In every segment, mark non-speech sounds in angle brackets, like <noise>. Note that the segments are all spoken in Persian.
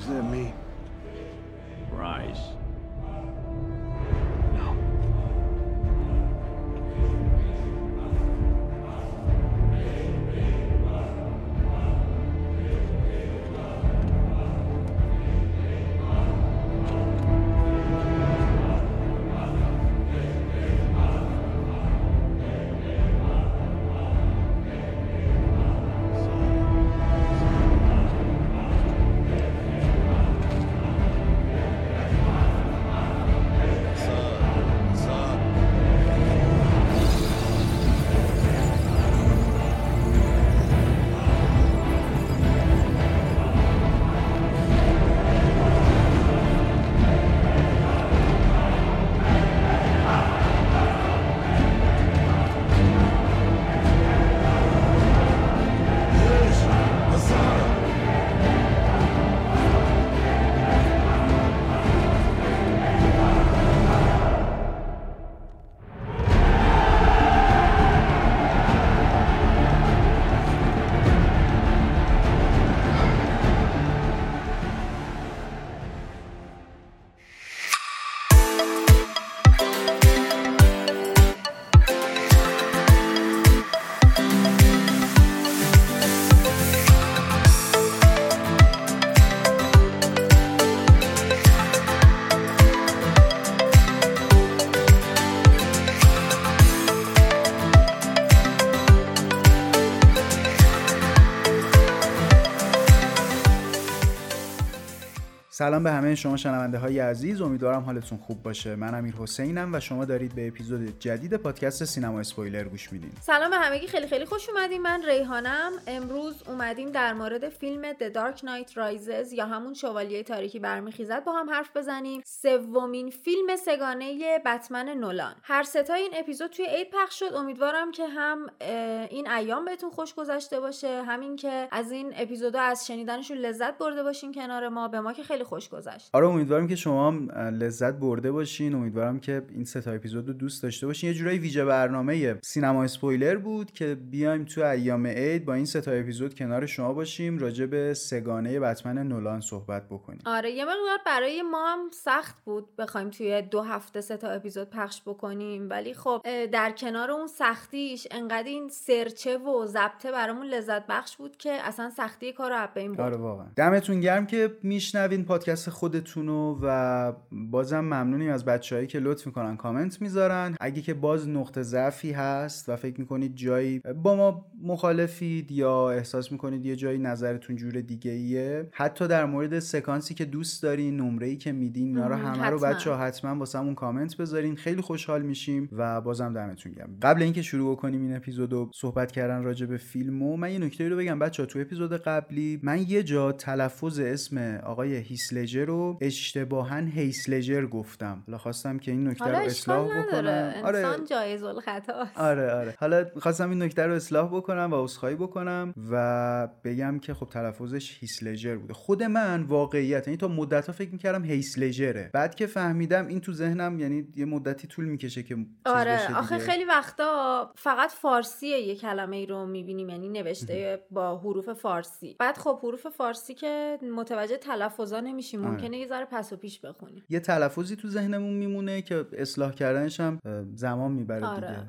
does that mean? Rise. سلام به همه شما شنونده های عزیز. امیدوارم حالتون خوب باشه. من امیر حسینم و شما دارید به اپیزود جدید پادکست سینما اسپویلر گوش میدین. سلام به همگی. خیلی خیلی خوش اومدیم من ریحانم. امروز اومدیم در مورد فیلم The Dark Knight Rises یا همون شوالیه تاریکی برمیخیزد. با هم حرف بزنیم. سومین فیلم سگانه بتمن نولان. هر ستا این اپیزود توی عید پخش شد. امیدوارم که هم این ایام بهتون خوش گذشته باشه. همین که از این اپیزودها از شنیدنشون لذت برده باشین کنار ما. به ما که خیلی خوش گذشت. آره امیدوارم که شما هم لذت برده باشین. امیدوارم که این سه تا اپیزود رو دوست داشته باشین. یه جورایی ویژه برنامه سینما اسپویلر بود که بیایم تو ایام عید با این سه تا اپیزود کنار شما باشیم راجع به سگانه بتمن نولان صحبت بکنیم. آره یه مقدار برای ما هم سخت بود بخوایم توی دو هفته سه تا اپیزود پخش بکنیم. ولی خب در کنار اون سختیش انقدر این سرچه و ضبطه برامون لذت بخش بود که اصلا سختی کار رو بین بود آره واقعا. دمتون گرم که میشنوین پادکست خودتونو و بازم ممنونیم از بچههایی که لطف می‌کنن کامنت می‌ذارن. اگه که باز نقطه ضعفی هست و فکر می‌کنید جایی با ما مخالفید یا احساس می‌کنید یه جایی نظرتون جور دیگه ایه حتی در مورد سکانسی که دوست دارین نمره ای که میدین اینا رو همه رو بچه ها حتما واسمون کامنت بذارین. خیلی خوشحال میشیم و بازم دمتون گرم. قبل اینکه شروع کنیم این اپیزودو صحبت کردن راجع به فیلمو من یه نکته رو بگم. بچه ها تو اپیزود قبلی من یه جا تلفظ اسم آقای هیسلجر رو اشتباها هیسلجر گفتم. حالا خواستم که این نکته رو اصلاح بکنم. آره. انسان جایز الخطا آره آره. حالا خواستم این نکته رو اصلاح بکنم و عذرخواهی بکنم و بگم که خب تلفظش هیسلجر بوده. خود من واقعیت یعنی تا مدت ها فکر می‌کردم هیسلجره بعد که فهمیدم این تو ذهنم یعنی یه مدتی طول می‌کشه که آره. آخه خیلی وقتا فقط فارسی یه کلمه ای رو می‌بینیم یعنی نوشته با حروف فارسی. بعد خب حروف فارسی که متوجه تلفظا نمیشیم ممکنه یه ذره پس و پیش بخونیم یه تلفظی تو ذهنمون میمونه که اصلاح کردنش هم زمان می‌بره آره. دیگه.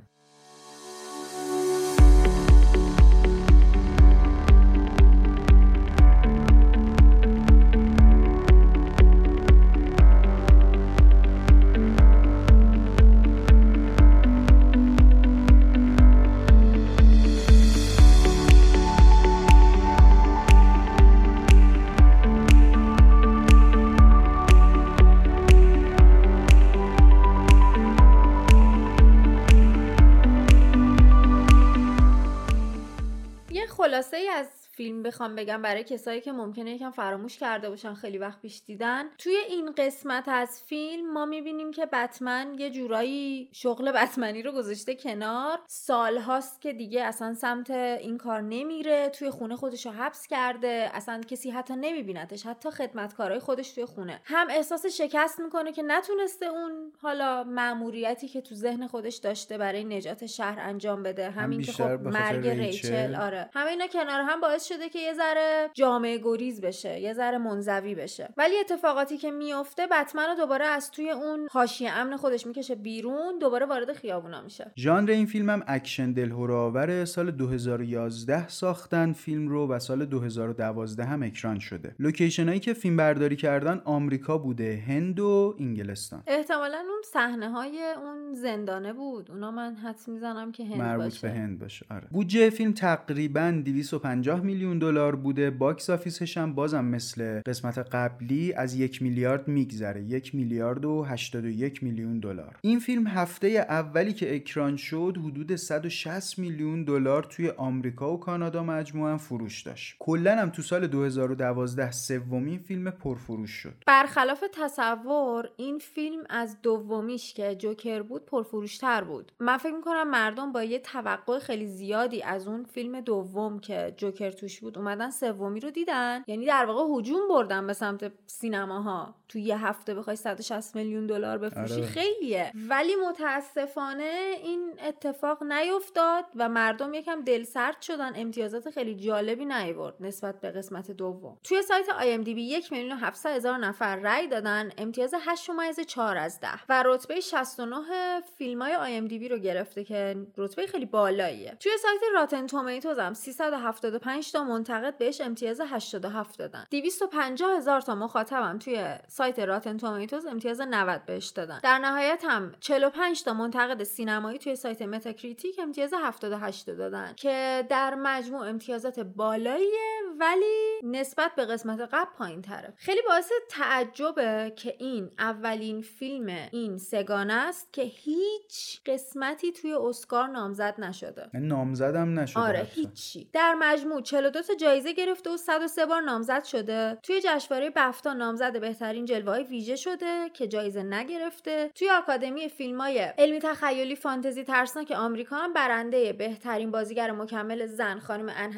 فیلم بخوام بگم برای کسایی که ممکنه یکم فراموش کرده باشن خیلی وقت پیش دیدن توی این قسمت از فیلم ما می‌بینیم که بتمن یه جورایی شغل بتمنی رو گذاشته کنار. سال هاست که دیگه اصلا سمت این کار نمیره توی خونه خودش رو حبس کرده. اصلا کسی حتی نمیبینتش حتی خدمتکارای خودش توی خونه. هم احساس شکست می‌کنه که نتونسته اون حالا مأموریتی که تو ذهن خودش داشته برای نجات شهر انجام بده. همین که خب مرگ ریچل. ریچل آره. همه اینا کنار هم باعث شده که یه ذره جامعه گریز بشه یه ذره منزوی بشه. ولی اتفاقاتی که میفته بتمن رو دوباره از توی اون حاشیه امن خودش می‌کشه بیرون دوباره وارد خیابونا میشه. ژانر این فیلم هم اکشن دلهره‌آور سال 2011 ساختن فیلم رو و سال 2012 هم اکران شده. لوکیشن هایی که فیلم برداری کردن آمریکا بوده هند و انگلستان. احتمالا اون صحنه های اون زندانه بود. اونا من حدس می‌زنم که هند مربوط باشه. به هند باشه. آره. بودجه فیلم تقریبا 250 میلیون دلار بوده box office ش هم بازم مثل قسمت قبلی از یک میلیارد میگذره یک میلیارد و 81 میلیون دلار. این فیلم هفته اولی که اکران شد حدود 160 میلیون دلار توی آمریکا و کانادا مجموعا فروش داشت. کلا هم تو سال 2012 سومین فیلم پرفروش شد. برخلاف تصور این فیلم از دومیش که جوکر بود پرفروشتر بود. من فکر می‌کنم مردم با یه توقع خیلی زیادی از اون فیلم دوم که جوکر توش بود اومدن سومی رو دیدن. یعنی در واقع هجوم بردن به سمت سینماها. تو یه هفته بخوای 160 میلیون دلار بفروشی آره. خیلیه. ولی متاسفانه این اتفاق نیفتاد و مردم یکم دلسرد شدن. امتیازات خیلی جالبی نیورد نسبت به قسمت دوم. توی سایت IMDb 1 میلیون و 700 هزار نفر رأی دادن. امتیاز 8 ممیز 4 از 10 و رتبه 69 فیلم های IMDb رو گرفته که رتبه خیلی بالاییه. توی سایت Rotten Tomatoes هم 375 تا منتقد بهش امتیاز 87 دادن. 250 هزار تا مخاطبم توی سایت Rotten Tomatoes امتیاز 90 بهش دادن. در نهایت هم 45 تا منتقد سینمایی توی سایت Metacritic امتیاز 78 رو دادن که در مجموع امتیازات بالاییه ولی نسبت به قسمت قبل پایین تره خیلی باعث تعجبه که این اولین فیلم این سه‌گانه است که هیچ قسمتی توی اسکار نامزد نشده. من نامزدم نشده آره. هیچی. در مجموع 42 تا جایزه گرفته و 103 بار نامزد شده. توی جشنواره بفتا نامزد بهترین جلوه های ویژه شده که جایزه نگرفته. توی آکادمی فیلم های علمی تخیلی فانتزی ترسناک آمریکا هم برنده بهترین بازیگر مکمل زن خانم ان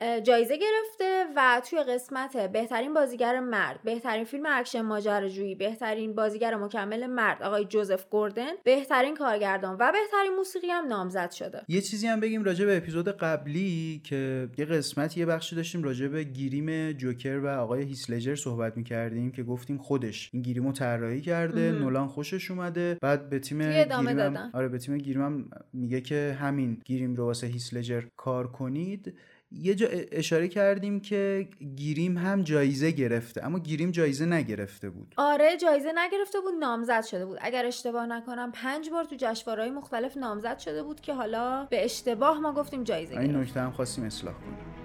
اه، جایزه گرفته و توی قسمت بهترین بازیگر مرد بهترین فیلم اکشن ماجراجویی بهترین بازیگر مکمل مرد آقای جوزف گوردن بهترین کارگردان و بهترین موسیقی هم نامزد شده. یه چیزی هم بگیم راجع به اپیزود قبلی که یه قسمت یه بخشی داشتیم راجع به گیریم جوکر و آقای هیسلجر صحبت می‌کردیم که گفتیم خودش این گیریمو طراحی کرده مهم. نولان خوشش اومده. بعد به تیم توی ادامه گیریم هم- دادن. آره به تیم گیریم هم میگه که همین گیریم رو واسه هیسلجر کار کنید. یه جا اشاره کردیم که گیریم هم جایزه گرفته اما گیریم جایزه نگرفته بود. آره جایزه نگرفته بود نامزد شده بود. اگر اشتباه نکنم پنج بار تو جشنواره‌های مختلف نامزد شده بود که حالا به اشتباه ما گفتیم جایزه این نکته هم خواستیم اصلاح کنیم.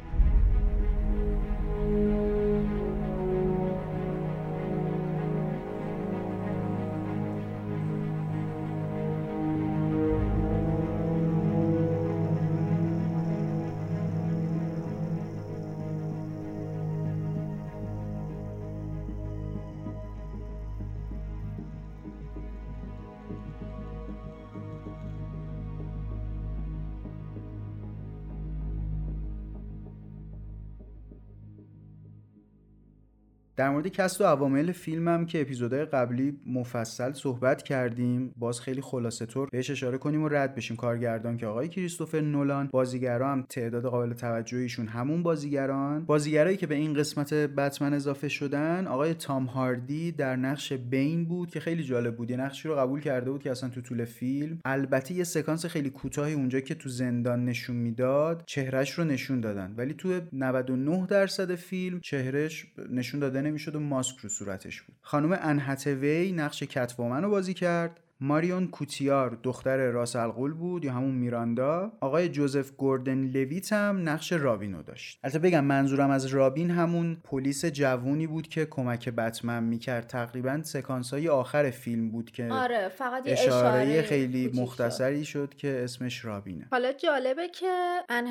در مورد cast و عوامل فیلمم که اپیزودهای قبلی مفصل صحبت کردیم باز خیلی خلاصه طور بهش اشاره کنیم و رد بشیم. کارگردان که آقای کریستوفر نولان بازیگرا هم تعداد قابل توجهیشون همون بازیگران. بازیگرایی که به این قسمت بتمن اضافه شدن آقای تام هاردی در نقش بین بود که خیلی جالب بود. یه نقشی رو قبول کرده بود که اصلا تو طول فیلم. البته یه سکانس خیلی کوتاهی اونجا که تو زندان نشون می‌داد چهرش رو نشون دادن. ولی تو 99 درصد فیلم چهرش نشون داده نمی‌شد و ماسک رو صورتش بود. خانم ان هتوی نقش کتومن رو بازی کرد. ماریون کوتیار دختر راس الغول بود یا همون میراندا آقای جوزف گوردن لویت هم نقش رابینو داشت. البته بگم منظورم از رابین همون پلیس جوونی بود که کمک بتمن می‌کرد. تقریبا سکانس های آخر فیلم بود که آره فقط یه اشاره, اشاره خیلی. مختصری شد که اسمش رابینه. حالا جالبه که ان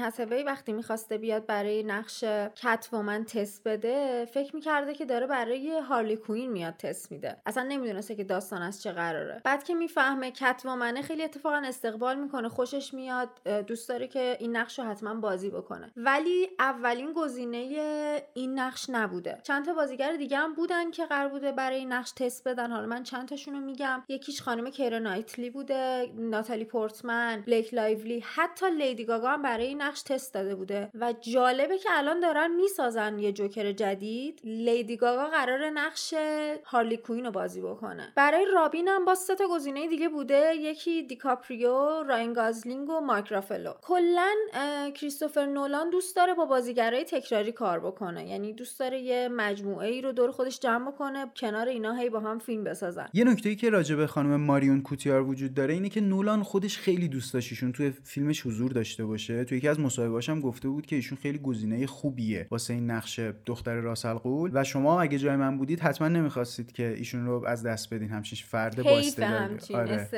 وقتی می‌خواسته بیاد برای نقش کتومن تست بده فکر می‌کرده که داره برای هارلی کوین میاد تست میده. اصلا نمی‌دونسته که داستان از چه قراره. بعد که می‌فهمه. کتوامنه خیلی اتفاقا استقبال می‌کنه. خوشش میاد. دوست داره که این نقش رو حتما بازی بکنه. ولی اولین گزینه این نقش نبوده. چند تا بازیگر دیگه هم بودن که قرار بوده برای این نقش تست بدن. حالا من چند تاشون رو میگم. یکیش خانم کیرا نایتلی بوده ناتالی پورتمن بلیک لایولی. حتی لیدی گاگا هم برای این نقش تست داده بوده. و جالبه که الان دارن می‌سازن یه جوکر جدید. لیدی گاگا قراره نقش هارلی کوین رو بازی بکنه. برای رابین هم با سه تا دیگه بوده یکی دیکاپریو راین گازلینگ و مارک رافلو. کلا کریستوفر نولان دوست داره با بازیگرای تکراری کار بکنه. یعنی دوست داره یه مجموعه ای رو دور خودش جمع بکنه کنار اینا هی با هم فیلم بسازن. یه نکته ای که راجع به خانم ماریون کوتیار وجود داره اینه که نولان خودش خیلی دوست داشت ایشون توی فیلمش حضور داشته باشه. توی یکی از مصاحبه‌هاش هم گفته بود که ایشون خیلی گزینه خوبیه واسه این نقش دختر راسل و شما اگه جای من بودید حتما نمی‌خواستید که ایشون رو از دست بدین. همچین فرد با آره.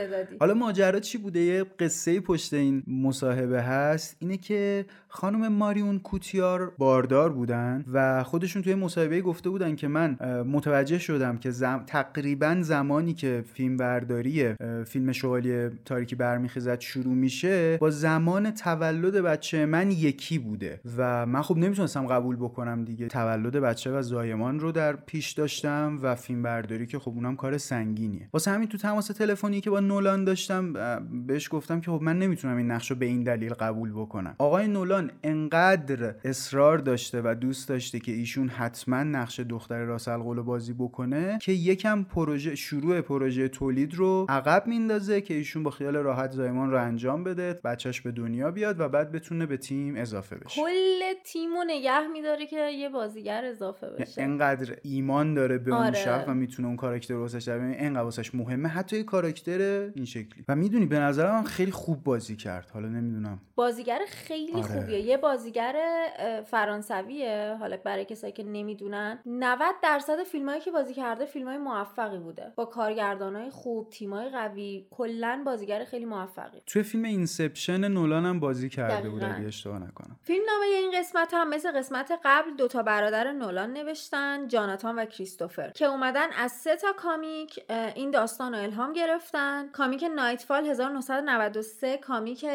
حالا ماجرا چی بوده؟ یه قصه پشت این مصاحبه هست. اینه که خانم ماریون کوتیار باردار بودن و خودشون توی مصاحبه گفته بودن که من متوجه شدم که زم... تقریبا زمانی که فیلم برداری فیلم شوالیه تاریکی برمیخیزد شروع میشه با زمان تولد بچه من یکی بوده و من خب نمی‌تونستم قبول بکنم دیگه. تولد بچه و زایمان رو در پیش داشتم و فیلم برداری که خب اونم کار سنگینیه. واسه همین تو تماس تلفنی که با نولان داشتم بهش گفتم که خب من نمی‌تونم این نقش رو به این دلیل قبول بکنم. آقای نولان انقدر اصرار داشته و دوست داشته که ایشون حتما نقش دختر راسل قول بازی بکنه که یکم پروژه شروع پروژه تولید رو عقب میندازه که ایشون با خیال راحت زایمان رو انجام بده بچهش به دنیا بیاد و بعد بتونه به تیم اضافه بشه. کل تیم رو نگه میداره که یه بازیگر اضافه بشه. انقدر ایمان داره به آره. اون شخص و می‌تونه اون کاراکتر واسش در انقدر واسش مهمه. حتی یه کاراکتر این شکلی. و می‌دونی به نظرم خیلی خوب بازی کرد. حالا نمی‌دونم. بازیگر خیلی آره. خوبیه. یه بازیگر فرانسویه حالا برای کسایی که نمی‌دونن. 90 درصد فیلمایی که بازی کرده فیلمای موفقی بوده. با کارگردانای خوب تیمای قوی. کلا بازیگر خیلی موفقی. توی فیلم Inception نولان هم بازی کرده بود اگه اشتباه نکنم. فیلم نامه این قسمت هم مثل قسمت قبل دوتا برادر نولان نوشتن جاناتان و کریستوفر که اومدن از سه تا comic این داستان رو الهام گرفتن. کامیک نایتفال 1993 کامیک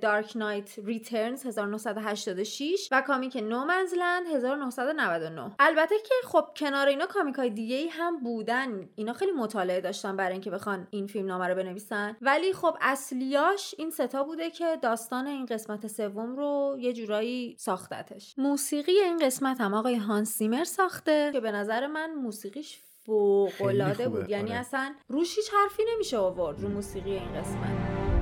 Dark Knight Returns 1986 و کامیک نومنزلند 1999 البته که خب کنار اینا کامیک های دیگه ای هم بودن. اینا خیلی مطالعه داشتن برای اینکه بخوان این فیلم نامه رو بنویسن. ولی خب اصلیاش این ستا بوده که داستان این قسمت سوم رو یه جورایی ساختتش. موسیقی این قسمت هم آقای هانس سیمر ساخته که به نظر من موسیقیش فوق العاده بود. یعنی آره. اصلا روش هیچ حرفی نمیشه آورد رو موسیقی این قسمت.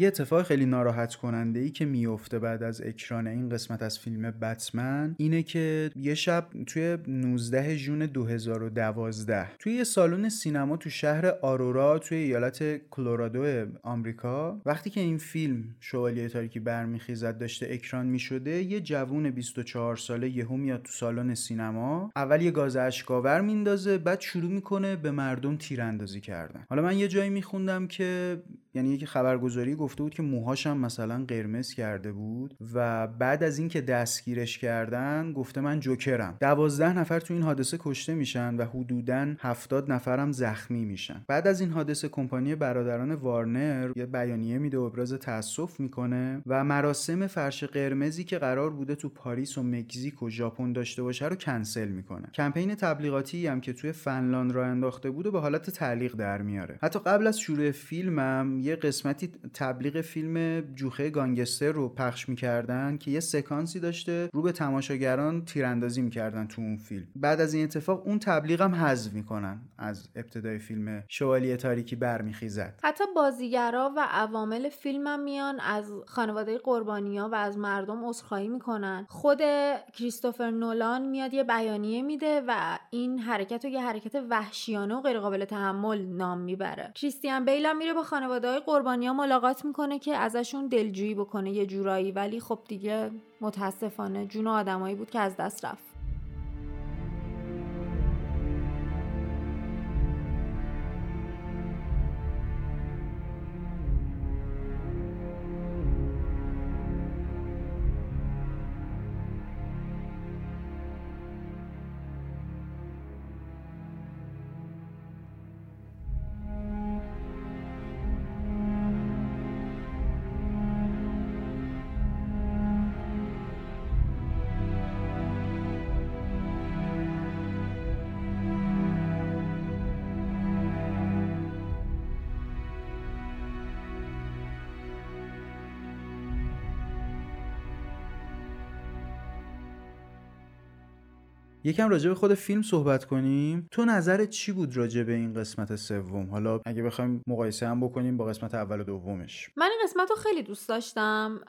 یه اتفاق خیلی ناراحت کننده ای که میفته بعد از اکران این قسمت از فیلم بتمن اینه که یه شب توی 19 ژون 2012 توی یه سالن سینما تو شهر آرورا توی ایالت کلرادو آمریکا وقتی که این فیلم شوالیه تاریکی برمیخیزد داشته اکران می‌شده یه جوون 24 ساله یهو میاد تو سالن سینما اول یه گاز اشکاور میندازه بعد شروع می‌کنه به مردم تیراندازی کردن. حالا من یه جایی میخوندم که یعنی یکی خبرگزاری گفته بود که موهاشم مثلا قرمز کرده بود و بعد از اینکه دستگیرش کردن گفته من جوکرم. دوازده نفر تو این حادثه کشته میشن و حدودا هفتاد نفرم زخمی میشن. بعد از این حادثه کمپانی برادران وارنر یه بیانیه میده و ابراز تاسف می‌کنه و مراسم فرش قرمزی که قرار بوده تو پاریس و مکزیک و ژاپن داشته باشه رو کنسل می‌کنه. کمپین تبلیغاتی هم که توی فنلاند را انداخته بود و به حالت تعلیق در میاره. حتی قبل از شروع فیلمم یه قسمتی تبلیغ فیلم جوخه گانگستر رو پخش می‌کردن که یه سکانسی داشته رو به تماشاگران تیراندازی می‌کردن تو اون فیلم. بعد از این اتفاق اون تبلیغ هم حذف می‌کنن از ابتدای فیلم شوالیه تاریکی برمیخیزد. حتی بازیگرا و عوامل فیلم هم میان از خانواده قربانیا و از مردم عذرخواهی می‌کنن. خود کریستوفر نولان میاد یه بیانیه میده و این حرکت رو یه حرکت وحشیانه و غیرقابل تحمل نام می‌بره. کریستیان بیل میره با خانواده های قربانیا ملاقات می‌کنه که ازشون دلجویی بکنه یه جورایی ولی خب دیگه متاسفانه جون آدمایی بود که از دست رفت. یکم راجع به خود فیلم صحبت کنیم. تو نظرت چی بود راجع به این قسمت سوم؟ حالا اگه بخوایم مقایسه هم بکنیم با قسمت اول و دومش. من این قسمت رو خیلی دوست داشتم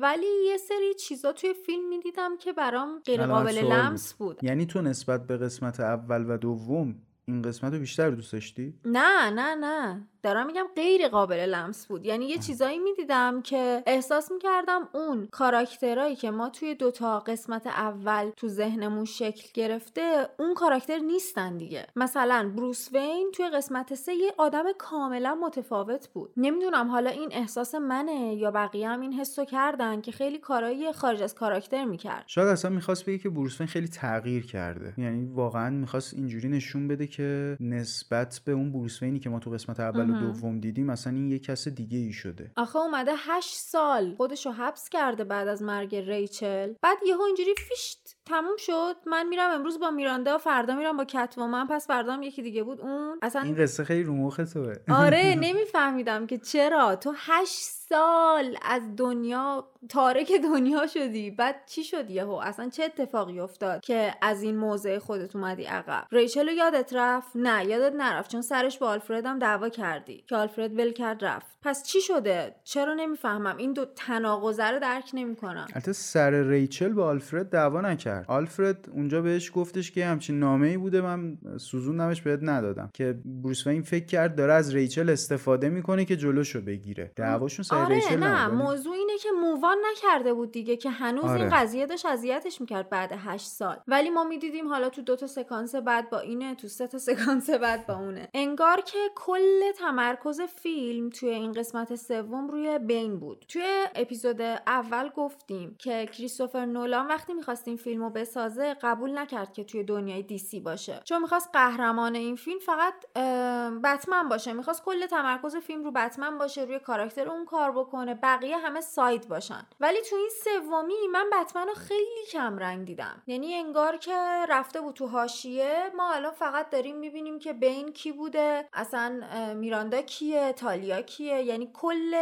ولی یه سری چیزا توی فیلم می‌دیدم که برام غیر قابل لمس بود. بود. یعنی تو نسبت به قسمت اول و دوم این قسمت رو بیشتر دوست داشتی؟ نه نه نه. دارم میگم غیر قابل لمس بود. یعنی یه چیزایی می‌دیدم که احساس می‌کردم اون کاراکترهایی که ما توی دوتا قسمت اول تو ذهنمون شکل گرفته اون کاراکتر نیستن دیگه. مثلا بروس وین توی قسمت سه یه آدم کاملا متفاوت بود. نمی‌دونم حالا این احساس منه یا بقیه هم این حسو کردن که خیلی کارایی خارج از کاراکتر می‌کرد. شاید اصلا می‌خواست بگه که بروس وین خیلی تغییر کرده. یعنی واقعا می‌خواست اینجوری نشون بده که نسبت به اون بروس وینی که ما تو قسمت اول دوم دیدیم مثلا این یه کس دیگه ای شده. آخه اومده هشت سال خودشو حبس کرده بعد از مرگ ریچل. بعد یهو اینجوری فیشت. تموم شد. من میرم امروز با میراندا فردا میرم با من پس فردا هم یکی دیگه بود. اون اصلا این قصه خیلی رو مخ توه. آره <laughs> نمیفهمیدم که چرا. تو هشت سال از دنیا تارک دنیا شدی. بعد چی شد یهو؟ اصلا چه اتفاقی افتاد که از این موضع خودت اومدی عقب؟ ریچل یادت رفت؟ نه یادت نرفت. چون سرش با آلفرد هم دعوا کردی که آلفرد ول کرد رفت. پس چی شده؟ چرا نمی‌فهمم. این دو تناقضه رو درک نمی‌کنم. البته سر ریچل با آلفرد دعوا نکرد. آلفرد اونجا بهش گفتش که همچین نامه ای بوده من سوزوندمش بهت ندادم. که بروس وین فکر کرد داره از ریچل استفاده می‌کنه که جلوشو بگیره. دعواشون سر آره ریچل نه موضوع اینه که مووان نکرده بود دیگه که هنوز آره. این قضیه داشت اذیتش می‌کرد بعد هشت سال. ولی ما می‌دیدیم حالا تو دو تا سکانس بعد با اینه تو سه تا سکانس بعد با اونه. انگار که کل تمرکز فیلم توی این قسمت سوم روی بین بود. توی اپیزود اول گفتیم که کریستوفر نولان وقتی می‌خواستیم فیلم رو بسازه قبول نکرد که توی دنیای دیسی باشه. چون می‌خواست قهرمان این فیلم فقط بتمن باشه. می‌خواست کل تمرکز فیلم رو بتمن باشه روی کاراکتر اون کار بکنه بقیه همه ساید باشن. ولی تو این سومی من بتمن رو خیلی کم رنگ دیدم. یعنی انگار که رفته بود تو هاشیه ما الان فقط داریم می‌بینیم که بین کی بوده اصلا میراندا کیه تالیا کیه. یعنی کل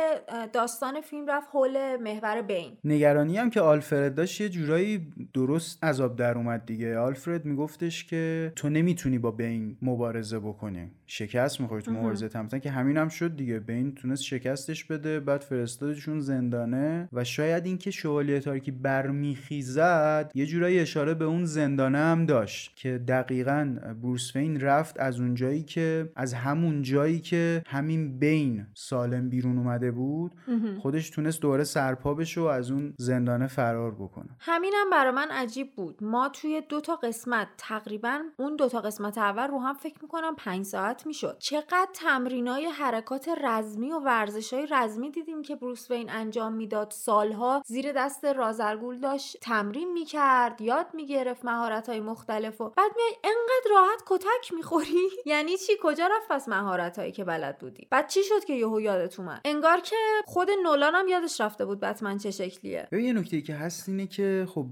داستان فیلم رفت حول محور بین. نگرانی هم که آلفرد داشت یه جورایی درست عذاب در اومد دیگه. آلفرد میگفتش که تو نمی‌تونی با بین مبارزه بکنی. شکست می‌خوری تو مبارزه تمتن که همین هم شد دیگه. بین تونست شکستش بده بعد فرستادشون زندانه. و شاید اینکه شوالیه تاریکی برمیخیزد یه جورایی اشاره به اون زندانه هم داشت که دقیقا بروس وین رفت از اون جایی که از همون جایی که همین بین سالم بیرون اومده بود خودش تونست دوره سرپا بشه و از اون زندانه فرار بکنه. همینم برای من عجیب بود. ما توی دو تا قسمت تقریبا اون دو تا قسمت اول رو هم فکر می‌کنم پنج ساعت می‌شد. چقدر تمرینای حرکات رزمی و ورزش های رزمی دیدیم که بروس وین انجام می‌داد. سالها زیر دست رازرگول داشت تمرین می‌کرد یاد می‌گرفت مهارت های مختلف و بعد میای انقدر راحت کتک می‌خوری. <laughs> یعنی چی؟ کجا رفت پس مهارت هایی که بلد بودی؟ بعد چی شد که یهو یادت اومد؟ انگار که خود نولان هم یادش رفته بود بتمن چه شکلیه. یه نکته که هست اینه که خب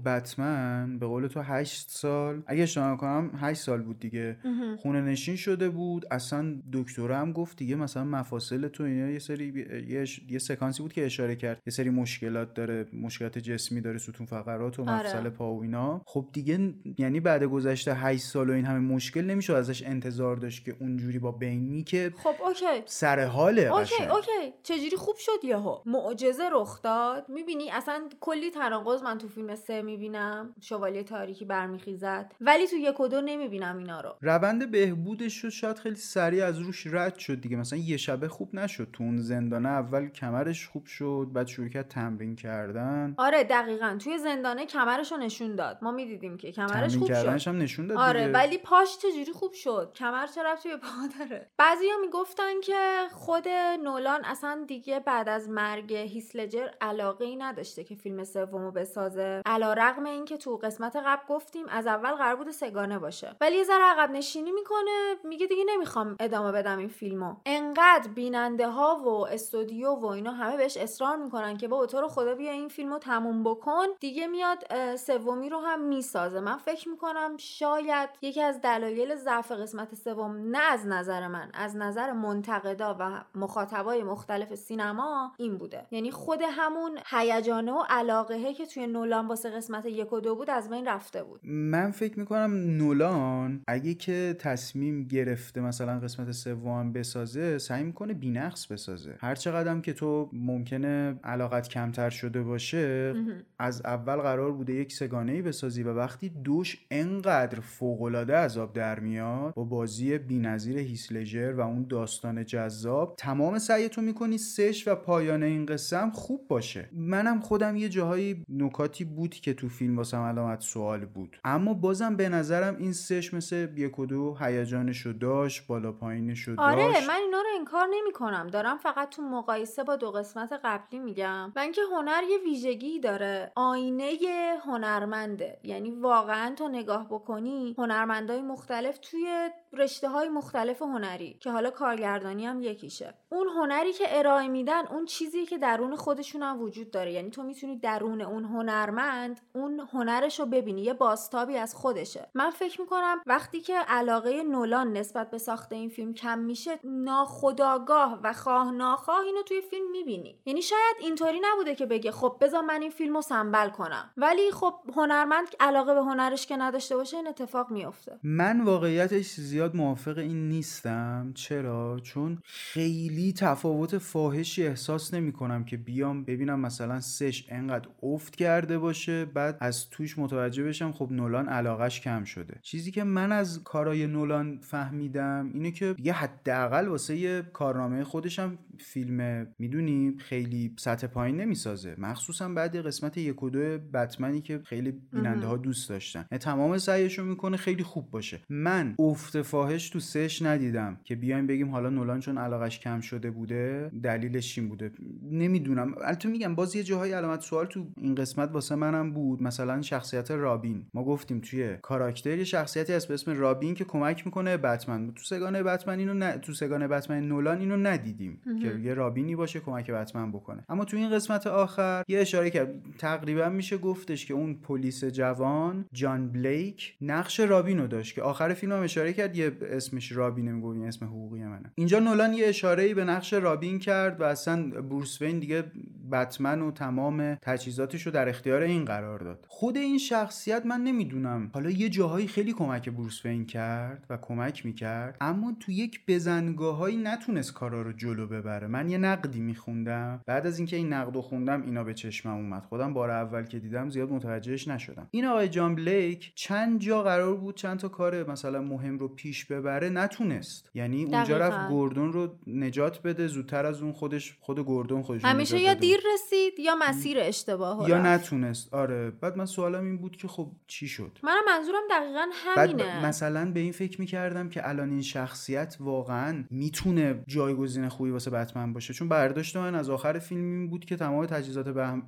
به قول تو 8 سال اگه اشتباه کنم 8 سال بود دیگه. خونه نشین شده بود. اصلا دکتر هم گفت دیگه مثلا مفاصل تو اینا یه سری یه, یه سکانسی بود که اشاره کرد. یه سری مشکلات داره مشکلات جسمی داره ستون فقرات و آره. مفصل پا و اینا. خب دیگه یعنی بعد گذشته 8 سال و این همه مشکل نمیشه ازش انتظار داشت که اونجوری با بینی که خب okay. سر حاله okay قشنگ. okay. چجوری خوب شد یهو؟ معجزه رخ داد. می‌بینی؟ اصلا کلی تناقض من تو فیلم سه می‌بینم. شوالیه تاریکی برمیخیزد. ولی تو یک و دو نمی‌بینم اینا رو. روند بهبودش رو شاید خیلی سریع از روش رد شد دیگه. مثلا یه شبه خوب نشد تو اون زندانه اول کمرش خوب شد بعد شروع کرد تمرین کردن. آره دقیقا. توی زندانه کمرش رو نشون داد. ما می‌دیدیم که کمرش خوب شد. هم نشون داد آره دیگه. ولی پاش چجوری خوب شد؟ کمر چه رفتی به پا داره؟ بعضیا می‌گفتن که خود نولان اصلا دیگه بعد از مرگ هیسلجر علاقه ای نداشته که فیلم سومو بسازه. علا رقم اینکه تو قسمت قبل گفتیم از اول قرار بود سگانه باشه. ولی یه ذره عقب نشینی می‌کنه میگه دیگه نمی‌خوام ادامه بدم این فیلمو. انقدر بیننده ها و استودیو و اینا همه بهش اصرار می‌کنن که با تو رو خدا بیا این فیلمو تموم بکن. دیگه میاد سومی رو هم می‌سازه. من فکر می‌کنم شاید یکی از دلایل ضعف قسمت سوم نه از نظر من از نظر منتقدا و مخاطبای مختلف سینما این بوده. یعنی خود همون هیجانه و علاقه که توی نولان واسه قسمت یک و دو بود از بین رفته بود. من فکر می‌کنم نولان اگه که تصمیم گرفته مثلا قسمت سوم بسازه سعی می‌کنه بینقص بسازه. هر چقدر که تو ممکنه علاقت کمتر شده باشه از اول قرار بوده یک سگانه ای بسازی و وقتی دوش انقدر فوقالعاده عذاب در میاد با بازی بی‌نظیر هیسلجر و اون داستان جذاب تمام سعیتو می‌کنی سش و پایان این هم خوب باشه. منم خودم یه جاهایی نکاتی بود که تو فیلم واسم علامت سوال بود. اما بازم به نظرم این سش مثل یک و دو هیجانشو داشت بالا پایینشو آره داشت. من اینا رو انکار نمی کنم دارم فقط تو مقایسه با دو قسمت قبلی میگم. و اینکه هنر یه ویژگی داره. آینه هنرمنده. یعنی واقعا تو نگاه بکنی هنرمندای مختلف توی رشته های مختلف هنری که حالا کارگردانی هم یکیشه. اون هنری که ارائه میدن اون چیزی که درون خودشون هم وجود داره. یعنی تو می‌تونی درون اون هنرمند اون هنرش رو ببینی. یه باستابی از خودشه. من فکر می‌کنم وقتی که علاقه نولان نسبت به ساخت این فیلم کم میشه ناخداگاه و خواه ناخواه اینو توی فیلم می‌بینی. یعنی شاید اینطوری نبوده که بگه خب بذار من این فیلم سنبل کنم. ولی خب هنرمند علاقه به هنرش که نداشته باشه این اتفاق میفته من واقعیتش زیاد موافق این نیستم. چرا؟ چون خیلی تفاوت فاحشی احساس نمی کنم که بیام ببینم مثلا سش انقدر افت کرده باشه بعد از توش متوجه بشم خب نولان علاقش کم شده. چیزی که من از کارای نولان فهمیدم اینه که یه حداقل واسه یه کارنامه خودشم فیلم می‌دونی خیلی سطح پایین نمی‌سازه. مخصوصا بعد قسمت یک و دو بتمنی که خیلی بیننده ها دوست داشتن. یعنی تمام سعیشو می‌کنه خیلی خوب باشه. من افت فاحش تو سش ندیدم که بیایم بگیم حالا نولان چون علاقش کم شده بوده دلیلش چی بوده؟ نمی‌دونم. البته میگم باز یه جاهای علامت سوال تو این قسمت واسه منم بود. مثلا شخصیت رابین. ما گفتیم توی کاراکتر یه شخصیتی هست به اسم رابین که کمک می‌کنه بتمن. تو سگانه بتمن اینو نه تو سگانه بتمن نولان اینو ندیدیم که یه رابینی باشه کمک بتمن بکنه. اما تو این قسمت آخر یه اشاره کرد. تقریبا میشه گفتش که اون پلیس جوان جان بلیک نقش رابینو داشت که آخر فیلم هم اشاره کرد یه اسمش رابینه این اسم حقوقی منه. اینجا نولان یه اشاره ای به نقش رابین کرد و اصلا بروس وین دیگه بتمن و تمام تجهیزاتش رو در اختیار این قرار داد. خود این شخصیت من نمی‌دونم. حالا یه جاهایی خیلی کمک بروس وین کرد و کمک می‌کرد اما تو یک بزنگاهایی نتونست کارا رو جلو ببره. من یه نقدی میخوندم. بعد از اینکه این نقد رو خوندم اینا به چشمم اومد. خودم بار اول که دیدم زیاد متوجهش نشدم. این آقای جان بلیک چند جا قرار بود چند تا کار مثلا مهم رو پیش ببره نتونست. یعنی اونجا. رفت گوردون رو نجات بده زودتر از اون خودش خود گوردون خودش همیشه یا. دیر رسید یا مسیر اشتباه یا رفت. نتونست. آره. بعد من سوالم این بود که خب چی شد؟ منم منظورم دقیقا بعد همینه. ب- مثلا به این فکر می‌کردم که الان این شخصیت واقعا می‌تونه جایگزین خوبی واسه بتمن باشه. چون برداشت من از آخر فیلم این بود که تمام تجهیزات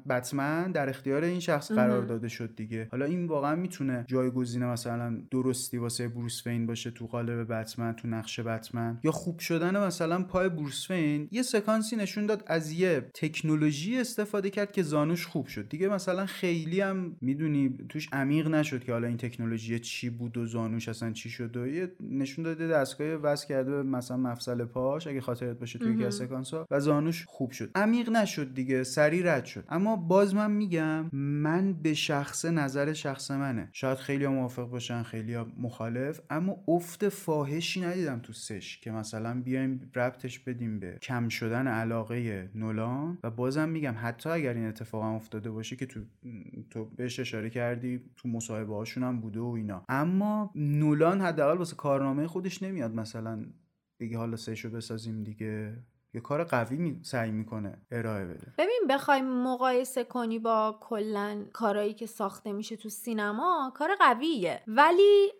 بتمن در اختیار این شخص قرار داده شد دیگه. حالا این واقعا می‌تونه جایگزین مثلا درستی واسه بروس وین باشه تو قالب بتمن تو نقش بتمن. یا خوب شدن مثلا پای بروس وین یه سکانسی نشون داد از یه تکنولوژی استفاده کرد که زانوش خوب شد. دیگه مثلا خیلی هم می‌دونی توش عمیق نشد که حالا این تکنولوژی چی بود و زانوش اصلا چی شد و یه نشون داده دستگاه وصل کرده به مثلا مفصل پاش اگه خاطرت باشه توی یکی از سکانس ها و زانوش خوب شد. عمیق نشد دیگه سری رد شد. اما باز من میگم من به شخص نظر شخص منه. شاید خیلی موافق باشن خیلی مخالف اما افت فاحشی ندیدم تو سش که مثلا بیایم ربطش بدیم به کم شدن علاقه نولان. و بازم میگم حتی اگر این اتفاق هم افتاده باشه که تو تو بهش اشاره کردی تو مصاحبه هاشون هم بوده و اینا. اما نولان حداقل واسه کارنامه خودش نمیاد مثلا بگه حالا سهشو بسازیم دیگه. یه کار قوی می سعی می‌کنه ارائه بده. ببین بخوای مقایسه کنی با کلا کارایی که ساخته میشه تو سینما کار قویه. ولی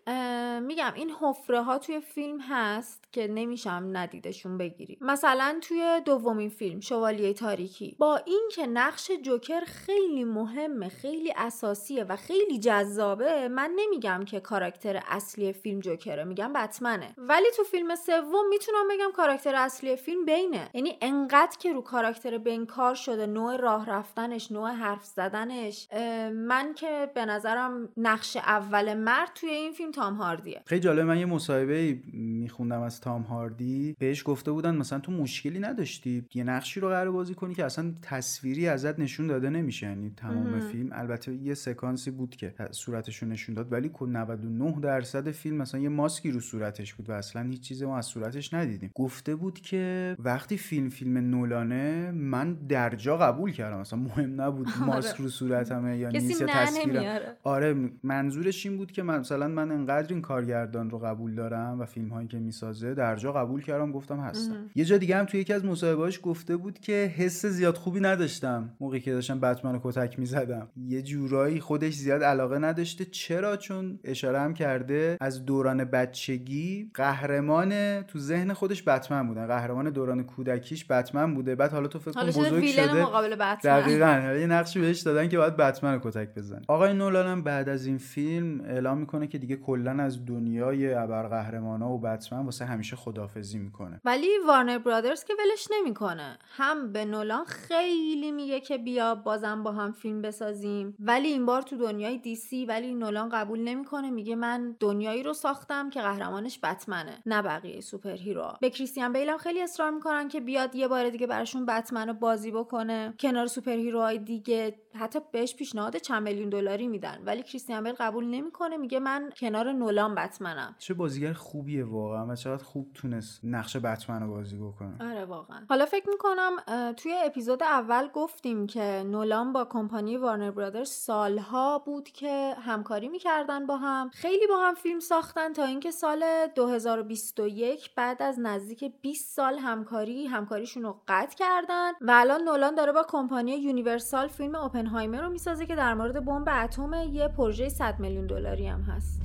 میگم این حفره ها توی فیلم هست که نمیشم ندیدشون بگیری. مثلا توی دومین فیلم شوالیه تاریکی. با اینکه نقش جوکر خیلی مهمه خیلی اساسیه و خیلی جذابه من نمیگم که کاراکتر اصلی فیلم جوکره میگم بتمنه. ولی تو فیلم سوم می‌تونم بگم کاراکتر اصلی فیلم بینه. یعنی انقدر که رو کاراکتر بین کار شده نوع راه رفتنش نوع حرف زدنش من که به نظرم نقش اول مرد توی این فیلم تام هاردیه. خیلی جالب من یه مصاحبه میخوندم از تام هاردی. بهش گفته بودن مثلا تو مشکلی نداشتی یه نقشی رو قرار بازی کنی که اصلا تصویری ازت نشون داده نمیشه. یعنی تمام فیلم البته یه سکانسی بود که صورتش رو نشون داد ولی 99 درصد فیلم مثلا یه ماسکی رو صورتش بود و اصلا هیچ چیزی ما از صورتش ندیدیم. گفته بود که وقتی فیلم فیلم نولانه من درجا قبول کردم. مثلا مهم نبود <laughs> آره. ماسک رو صورتمه یا نیست تصویر آره منظورش این بود که مثلا من انقدر این کارگردان رو قبول دارم و فیلم هایی که می‌سازه درجا قبول کردم گفتم هستم. یه جا دیگه هم توی یکی از مصاحبه‌هاش گفته بود که حس زیاد خوبی نداشتم موقعی که داشتم بتمن رو کتک می‌زدم. یه جورایی خودش زیاد علاقه نداشته. چرا؟ چون اشاره هم کرده از دوران بچگی قهرمان تو ذهن خودش بتمن بودن. قهرمان دوران کودکیش بتمن بوده. بعد حالا تو فکر کن بزرگ شده. مقابل بتمن. دقیقاً. یه نقشی بهش دادن که باید بتمن رو کتک بزنه. آقای نولان هم بعد از این فیلم اعلام می‌کنه که دیگه کلا از دنیای ابرقهرمانا و بتمن واسه همیشه خدافزی می‌کنه. ولی وارنر برادرز که ولش نمی‌کنه. هم به نولان خیلی میگه که بیا بازم با هم فیلم بسازیم. ولی این بار تو دنیای دیسی ولی نولان قبول نمی‌کنه. میگه من دنیایی رو ساختم که قهرمانش بتمنه نه بقیه superhero به کریستیان بیل هم خیلی اصرار می‌کنن که بیاد یه بار دیگه براشون بتمن بازی بکنه کنار superhero های دیگه. حتی بهش پیشنهاد چند میلیون دلاری میدن. ولی کریستیان بیل قبول نمی‌کنه. میگه من کنار نولان بتمنم. چه بازیگر خوبیه واقعا و چقدر خوب تونست نقش بتمن رو بازی بکنه. آره واقعا. حالا فکر می‌کنم توی اپیزود اول گفتیم که نولان با کمپانی وارنر برادرز سالها بود که همکاری می‌کردن با هم. خیلی با هم فیلم ساختن تا اینکه سال 2021 بعد از نزدیک 20 سال همکاری همکاریشون رو قطع کردن و الان نولان داره با کمپانی یونیورسال فیلم اوپنهایمر رو می‌سازه که در مورد بمب اتم یه پروژه 100 میلیون دلاری هم هست.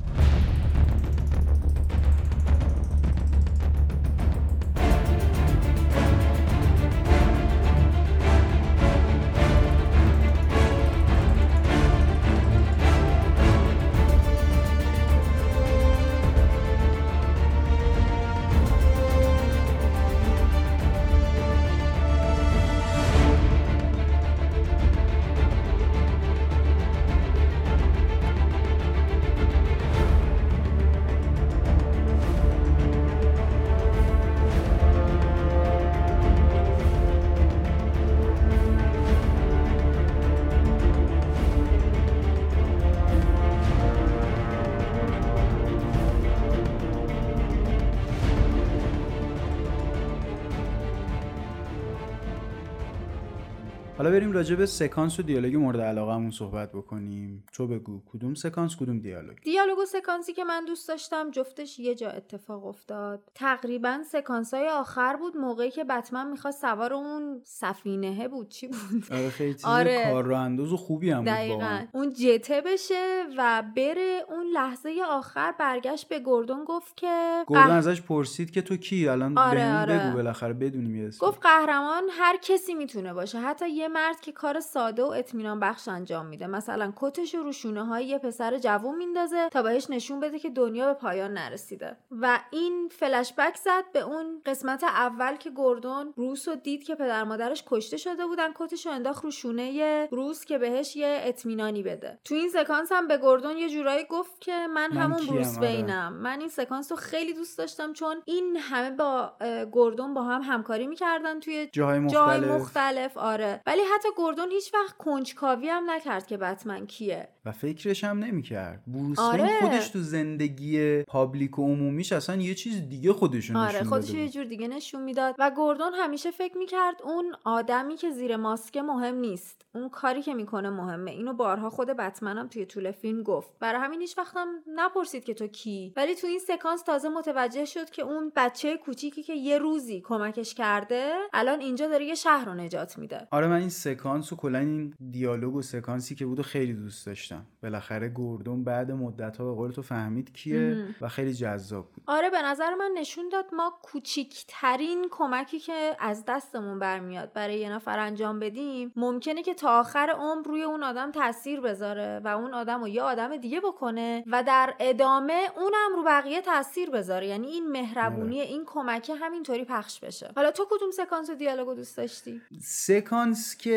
بریم راجع به سکانس و دیالوگ مورد علاقه صحبت بکنیم. تو بگو کدوم سکانس کدوم دیالوگ؟ دیالوگ و سکانسی که من دوست داشتم جفتش یه جا اتفاق افتاد. تقریبا سکانس های آخر بود موقعی که بتمن می‌خواست سوار اون سفینه بود. چی بود؟ آره خیلی آره. کار رو انداز و خوبی هم بود اون جته بشه و بره اون لحظه آخر برگشت به گردون گفت که گردون ازش پرسید که تو کی؟ الان آره آره. بگو بالاخره بدونیم گفت قهرمان هر کسی می‌تونه باشه. حتی یه مرد که کار ساده و اطمینان بخش انجام میده. مثلا کتش رو شونه های یه پسر جوون میندازه تا بهش نشون بده که دنیا به پایان نرسیده. و این فلشبک زد به اون قسمت اول که گردون بروس رو دید که پدر مادرش کشته شده بودن کتش رو انداخت رو شونه بروس که بهش یه اطمینانی بده. تو این سکانس هم به گردون یه جورایی گفت که من, من همون؟ بروس آره. وینم من این سکانس رو خیلی دوست داشتم چون این همه با اه، گردون با هم همکاری می‌کردن توی جاهای جای مختلف. مختلف آره. ولی حتی گردون هیچ وقت کنجکاوی هم نکرد که بتمن کیه. و فکرش هم نمی‌کرد. بروس آره. خودش تو زندگی پابلیک و عمومیش اصلا یه چیز دیگه خودشون آره نشون خودش یه. جور دیگه نشون می‌داد. و گردون همیشه فکر می‌کرد اون آدمی که زیر ماسک مهم نیست. اون کاری که می‌کنه مهمه. اینو بارها خود بتمن هم توی طول فیلم گفت. برای همین هیچ وقتم نپرسید که تو کی. ولی تو این سکانس تازه متوجه شد که اون بچه کوچیکی که یه روزی کمکش کرده الان اینجا داره یه شهر رو نجات میده. آره من این سکانس و کلا این دیالوگ و سکانسی که بود و خیلی دوست داشتم. بالاخره گردون بعد مدت ها به قول تو فهمید کیه مهم. و خیلی جذاب بود. آره به نظر من نشون داد ما کوچیکترین کمکی که از دستمون برمیاد برای یه نفر انجام بدیم ممکنه که تا آخر عمر روی اون آدم تاثیر بذاره و اون آدم رو یه آدم دیگه بکنه و در ادامه اونم رو بقیه تاثیر بذاره. یعنی این مهربونی این کمکه همینطوری پخش بشه. حالا تو کدوم سکانس و دیالوگو دوست داشتی؟ سکانس که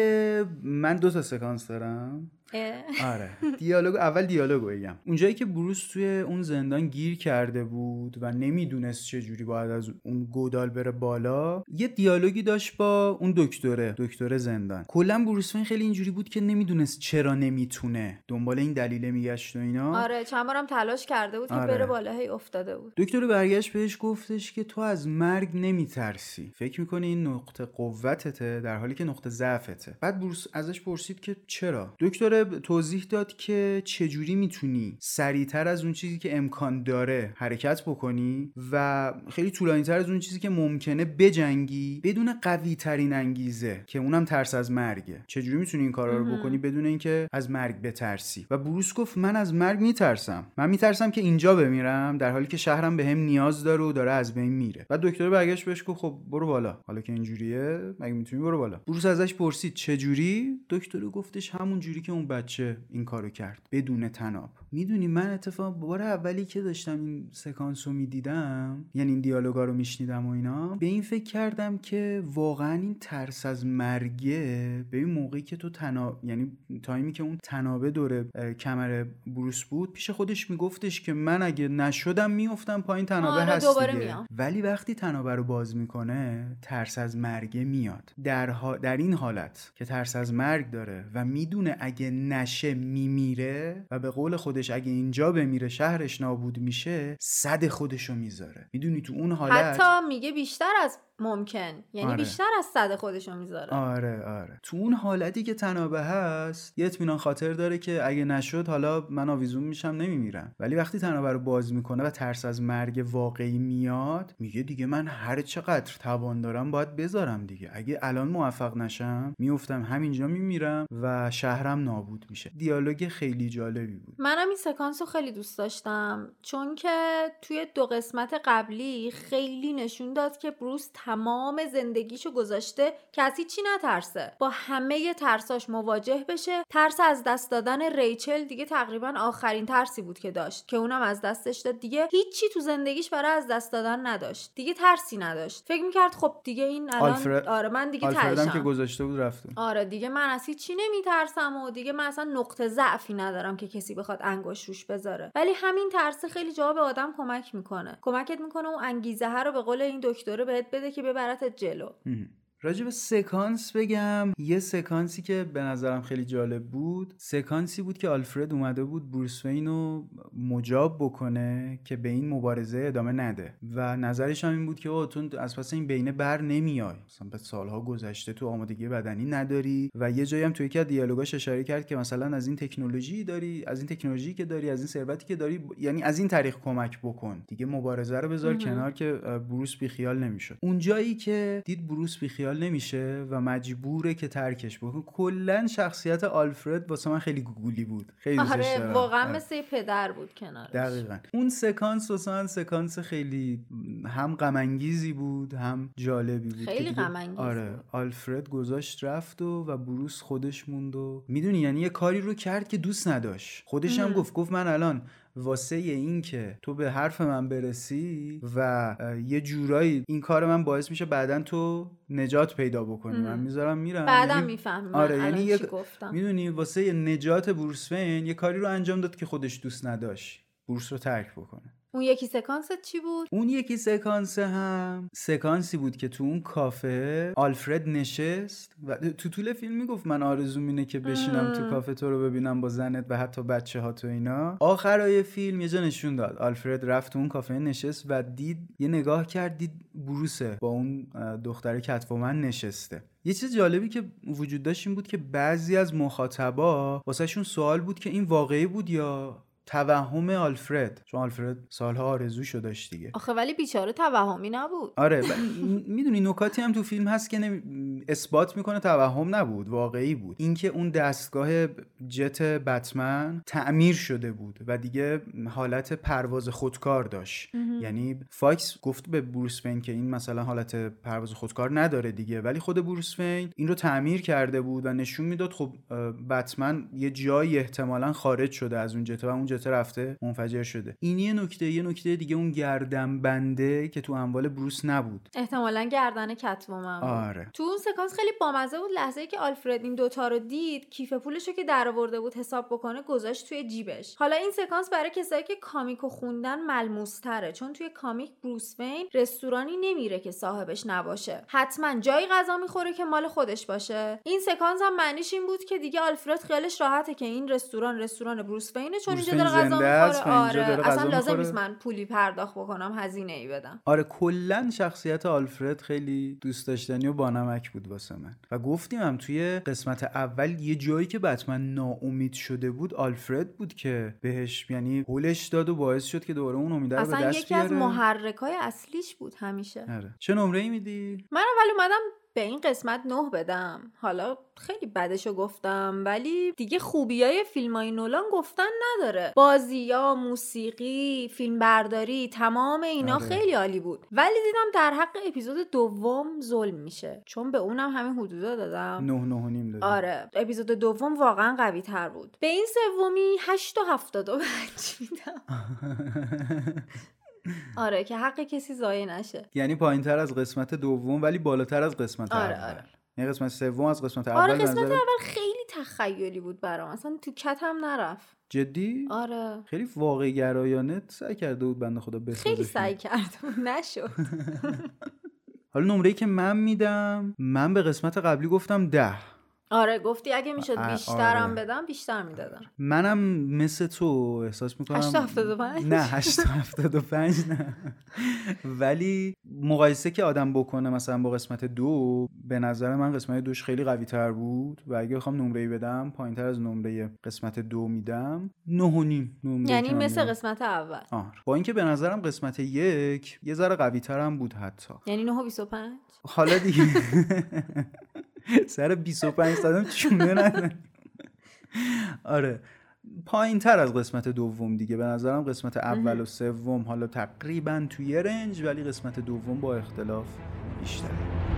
من دو تا سکانس دارم. آره. <laughs> دیالوگ اول دیالوگو بگم. اونجایی که بروس توی اون زندان گیر کرده بود و نمی‌دونست چه جوری باید از اون گودال بره بالا یه دیالوگی داشت با اون دکتره دکتر زندان. کلا بروس وین خیلی اینجوری بود که نمی‌دونست چرا نمی‌تونه. دنبال این دلیله میگشت و اینا. آره چند بارم تلاش کرده بود که آره. بره بالا هی افتاده بود. دکتر برگشت بهش گفتش که تو از مرگ نمیترسی. فکر می‌کنی این نقطه قوتته در حالی که نقطه ضعفته. بعد بروس ازش پرسید که چرا؟ دکتر توضیح داد که چجوری می‌تونی سریعتر از اون چیزی که امکان داره حرکت بکنی و خیلی طولانی تر از اون چیزی که ممکنه بجنگی بدون قوی ترین انگیزه که اونم ترس از مرگه. چجوری می‌تونی این کارا رو. بکنی بدون اینکه از مرگ بترسی؟ و بروس گفت من از مرگ میترسم. من میترسم که اینجا بمیرم در حالی که شهرم بهم نیاز داره و داره از بین میره. و دکتر برگشت بهش گفت خب برو بالا. حالا که اینجوریه مگه می‌تونی برو بالا؟ بروس ازش پرسید چه جوری دکتر گفتش همون جوری که اون بچه این کارو کرد بدون تناب. می‌دونی من اتفاق بار اولی که داشتم این سکانس رو می‌دیدم یعنی این دیالوگا رو میشنیدم و اینا به این فکر کردم که واقعا این ترس از مرگه به این موقعی که تو تناب یعنی تایمی که اون تنابه دور اه، کمر بروس بود پیش خودش میگفتش که من اگه نشدم میفتم پایین تنابه آره، هست دوباره دیگه. میام. ولی وقتی تنابه رو باز می‌کنه ترس از مرگه میاد در, ها- در این حالت که ترس از مرگ داره و می‌دونه اگه نشه میمیره و به قول خودش اگه اینجا بمیره شهرش نابود میشه صد خودشو می‌ذاره. می‌دونی تو اون حالت حتی میگه بیشتر از ممکن. یعنی آره. بیشتر از صد خودشو می‌ذاره. آره آره. تو اون حالتی که تنابه هست یه اطمینان خاطر داره که اگه نشد حالا من آویزون میشم نمیمیرم. ولی وقتی تنابه رو باز می‌کنه و ترس از مرگ واقعی میاد میگه دیگه من هر چقدر توان دارم باید بذارم دیگه. اگه الان موفق نشم میفتم همینجا میمیرم و شهرم نابود میشه. دیالوگ خیلی جالبی بود. منم این سکانس رو خیلی دوست داشتم چون که توی دو قسمت قبلی خیلی نشون داد که بروس تمام زندگیشو گذاشته که از هیچی نترسه. با همه ترساش مواجه بشه. ترس از دست دادن ریچل دیگه تقریبا آخرین ترسی بود که داشت که اونم از دستش داد. دیگه هیچی تو زندگیش برای از دست دادن نداشت. دیگه ترسی نداشت. فکر می‌کرد خب دیگه این الان آلفرد- آره من دیگه آلفردم که گذاشته بود رفته. آره دیگه من از هیچی نمیترسم و دیگه من اصلا نقطه ضعفی ندارم که کسی بخواد انگوش روش بذاره. ولی همین ترس خیلی جا به آدم کمک می‌کنه. کمکت می‌کنه اون انگیزه ها رو به قول این دکتره بهت بده که ببرتت جلو. راجع به سکانس بگم. یه سکانسی که به نظرم خیلی جالب بود سکانسی بود که آلفرد اومده بود بروس وین رو مجاب بکنه که به این مبارزه ادامه نده. و نظرش هم این بود که او تو از پس این بینه بر نمیای. مثلا به سالها گذشته تو آمادگی بدنی نداری. و یه جایی هم توی یکی از دیالوگاش اشاره کرد که مثلا از این تکنولوژی داری از این تکنولوژی که داری از این ثروتی که داری یعنی از این طریق کمک بکن. دیگه مبارزه رو بذار مهم. کنار که بروس بیخیال نمی‌شد. اون جایی که دید بروس بیخیال بیخیال نمیشه و مجبوره که ترکش بکنه کلا شخصیت آلفرد واسه من خیلی گوگولی بود خیلی آره دارم. واقعا آره. مثل پدر بود کنارش دقیقا اون سکانس واسه سکانس خیلی هم غمانگیزی بود هم جالبی بود خیلی غم‌انگیز آره. آلفرد گذاشت رفت و و بروس خودش موند و می‌دونی یعنی یه کاری رو کرد که دوست نداشت خودش هم. گفت گفت من الان واسه این که تو به حرف من برسی و یه جورایی این کار من باعث میشه بعدا تو نجات پیدا بکنی. من می‌ذارم میرم. بعدم یعنی- می‌فهمی. آره، یعنی یه- می‌دونی واسه نجات بروس یه کاری رو انجام داد که خودش دوست نداشت. بروس رو ترک بکنه. اون یکی سکانست چی بود؟ اون یکی سکانس هم سکانسی بود که تو اون کافه آلفرد نشست و تو طول فیلم می‌گفت من آرزوم اینه که بشینم تو. کافه تو رو ببینم با زنت و حتی بچه ها تو اینا. آخرای فیلم یه جا نشون داد. آلفرد رفت تو اون کافه نشست و دید یه نگاه کرد دید بروسه با اون دختر کتومن نشسته. یه چیز جالبی که وجود داشت این بود که بعضی از مخاطبا واسهشون سوال بود که این واقعی بود یا توهم آلفرد. چون آلفرد سالها آرزوشو داشت دیگه. آخه ولی بیچاره توهمی نبود. آره <laughs> می‌دونی نکاتی هم تو فیلم هست که نمی... اثبات می‌کنه توهم نبود واقعی بود. اینکه اون دستگاه جت بتمن تعمیر شده بود و دیگه حالت پرواز خودکار داشت. یعنی فاکس گفت به بروس وین که این مثلا حالت پرواز خودکار نداره دیگه ولی خود بروس وین این رو تعمیر کرده بود و نشون می‌داد خب بتمن یه جایی احتمالا خارج شده از اون جت و اون جت رفته منفجر شده. این یه نکته یه نکته دیگه اون گردنبنده که تو اموال بروس نبود. احتمالا گردن کتومن بود. آره. تو اون سکانس خیلی بامزه بود. لحظه ای که آلفرد این دوتا رو دید کیف پولش رو که در آورده بود حساب بکنه گذاشت توی جیبش. حالا این سکانس برای کسایی که comic و خوندن ملموس تره چون توی comic بروس وین رستورانی نمیره که صاحبش نباشه. حتما جایی غذا می‌خوره که مال خودش باشه. این سکانس هم معنیش این بود که دیگه آلفرد خیالش راحته که این رستوران رستوران بروس وینه چون اینجا داره غذا می‌خوره. آره. اصلا لازم. نیست من پولی پرداخت بکنم هزینه ای بدم. آره کلا شخصیت آلفرد خیلی دوست داشتنی و بانمک بود واسه من. و گفتیم هم توی قسمت اول یه جایی که بتمن ناامید شده بود آلفرد بود که بهش یعنی هولش داد و باعث شد که دوباره اون امیده رو به اصلا دست یکی از محرکای اصلیش بود همیشه. آره. چه نمره ای میدی؟ من اول اومدم به این قسمت نه بدم. حالا خیلی بدشو گفتم ولی دیگه خوبی های فیلم های نولان گفتن نداره. بازی یا موسیقی فیلم برداری تمام اینا آره. خیلی عالی بود. ولی دیدم در حق اپیزود دوم ظلم میشه. چون به اونم همین حدودا دادم. نه نه و نیم دادی آره. اپیزود دوم واقعا قوی تر بود. به این سومی هشت و هفتاد و پنج میدم. <laughs> آره که حق کسی ضایع نشه. یعنی پایین تر از قسمت دوم ولی بالاتر از قسمت آره، اول. آره. یعنی قسمت سوم از قسمت آره اول به قسمت نظر اول خیلی تخیلی بود برام. اصلا تو کتم نرفت. جدی؟ آره. خیلی واقعی گرایانه سعی کرده بود بنده خدا بسازه خیلی. سعی کردم نشد. <laughs> حالا نمره که من میدم من به قسمت قبلی گفتم ده. آره گفتی اگه می‌شد بیشترم آره. بدم بیشتر می‌دادم. منم مثل تو احساس می‌کنم 875 نه 875 نه. ولی مقایسه که آدم بکنه مثلا با قسمت دو به نظر من قسمت دوش خیلی قوی تر بود. و اگه بخوام نمره بدم پایین تر از نمره قسمت دو میدم. نه و نیم نمره‌ای یعنی مثل میدم. قسمت اول. آره. با اینکه به نظرم قسمت یک یه ذره قوی هم بود حتی. یعنی 9 و 25 حالا دیگه. <laughs> <laughs> سر 25 صدم چونه نزن آره. پایین تر از قسمت دوم دیگه. به نظرم قسمت اول و سوم حالا تقریبا توی رنج ولی قسمت دوم با اختلاف بیشتر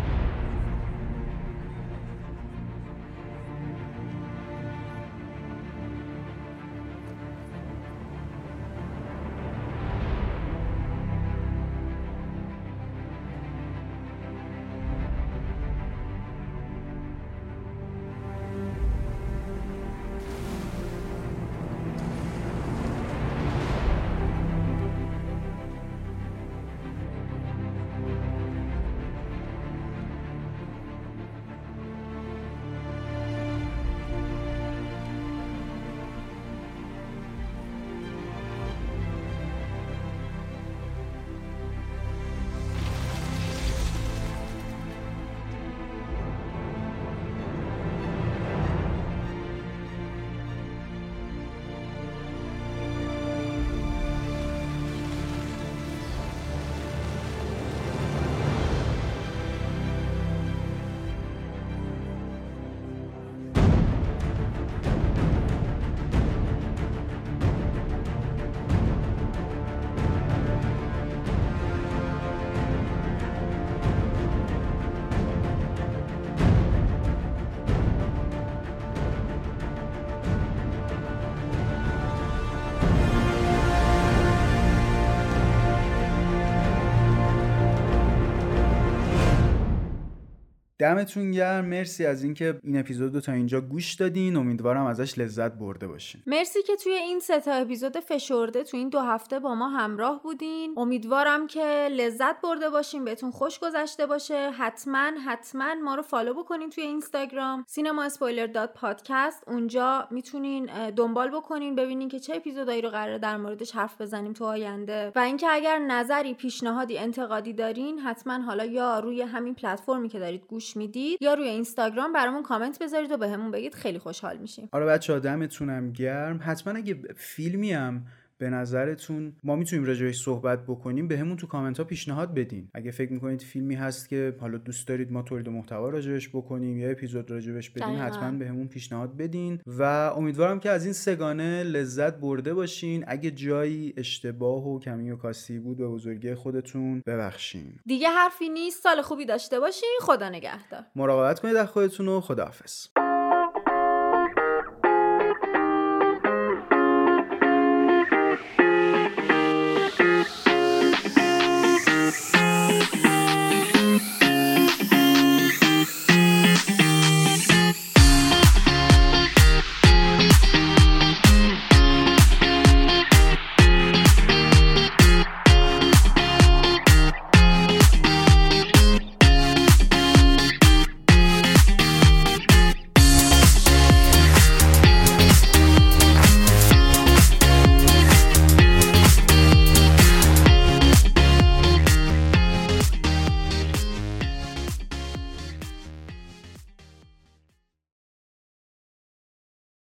دمتون گرم. مرسی از اینکه این اپیزود رو تا اینجا گوش دادین. امیدوارم ازش لذت برده باشین. مرسی که توی این سه تا اپیزود فشرده تو این دو هفته با ما همراه بودین. امیدوارم که لذت برده باشین بهتون خوش گذشته باشه. حتما حتما ما رو follow بکنین توی اینستاگرام. سینما اسپویلر dot پادکست. اونجا می‌تونین دنبال بکنین ببینین که چه اپیزودایی رو قراره در موردش حرف بزنیم تو آینده. و اینکه اگر نظری پیشنهادی انتقادی دارین حتما حالا یا روی همین پلتفرمی که دارید گوش می‌دید یا روی اینستاگرام برامون کامنت بذارید و بهمون بگید خیلی خوشحال میشیم. آره بچه دمتونم گرم. حتما اگه فیلمی هم به نظرتون ما می‌تونیم راجعش صحبت بکنیم به همون تو کامنت ها پیشنهاد بدین. اگه فکر می‌کنید فیلمی هست که حالا دوست دارید ما تولید محتوا راجعش بکنیم یا اپیزود راجعش بدین حتما به همون پیشنهاد بدین. و امیدوارم که از این سگانه لذت برده باشین. اگه جایی اشتباه و کمی و کاسی بود به بزرگی خودتون ببخشین. دیگه حرفی نیست. سال خوبی داشته باشین. خدا نگهدار. مراقبت کنید از خودتون و خداحافظ.